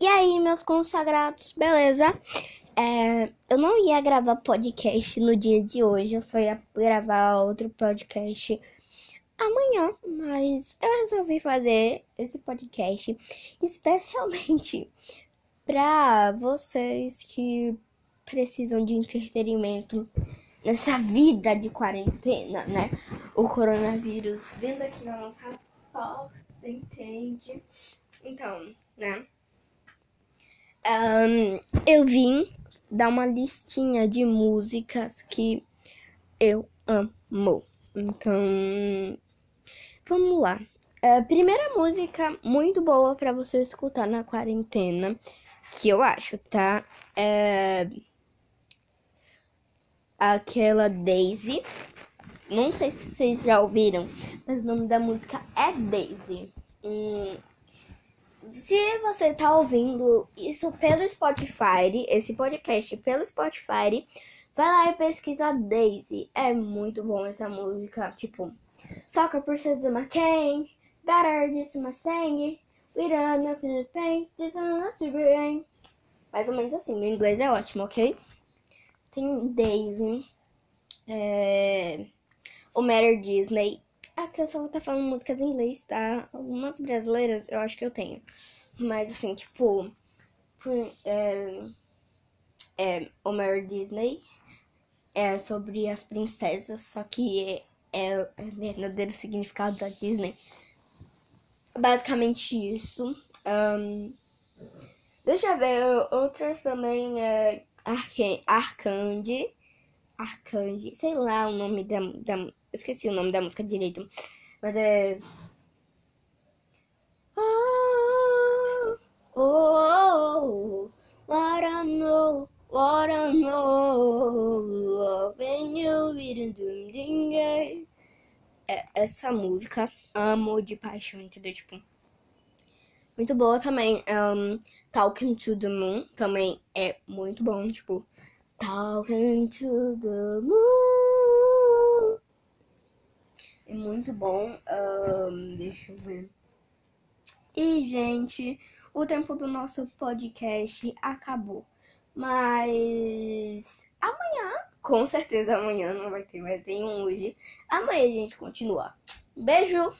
E aí, meus consagrados, beleza? É, eu não ia gravar podcast no dia de hoje, eu só ia gravar outro podcast amanhã, mas eu resolvi fazer esse podcast especialmente para vocês que precisam de entretenimento nessa vida de quarentena, né? O coronavírus vindo aqui na nossa porta, entende? Então, né? Um, eu vim dar uma listinha de músicas que eu amo. Então, vamos lá. A primeira música muito boa para você escutar na quarentena, que eu acho, tá? É aquela Daisy. Não sei se vocês já ouviram, mas o nome da música é Daisy. Hum, se você tá ouvindo isso pelo Spotify, esse podcast pelo Spotify, vai lá e pesquisa Daisy. É muito bom essa música. Tipo, Soccer Princess McCain, Better This My Sang, We Don't Nothing to Pain, This Rain. Mais ou menos assim, meu inglês é ótimo, ok? Tem Daisy, é... o Matter Disney, Aqui eu só vou estar falando músicas em inglês, tá? Algumas brasileiras eu acho que eu tenho. Mas assim, tipo. É, é, Homer Disney é sobre as princesas, só que é, é o verdadeiro significado da Disney. Basicamente isso. Um, deixa eu ver, outras também é Arcande. Arcande, sei lá o nome da, da Esqueci o nome da música direito. Mas é. Oh, oh, oh, what I know, what I know, loving you didn't é, Essa música, amo de paixão, entendeu? Tipo, muito boa também. Um, Talking to the Moon também é muito bom, tipo, Talking to the Moon. É muito bom. Um, deixa eu ver. E, gente, o tempo do nosso podcast acabou. Mas amanhã, com certeza amanhã não vai ter, mas tem um hoje. Amanhã a gente continua. Beijo!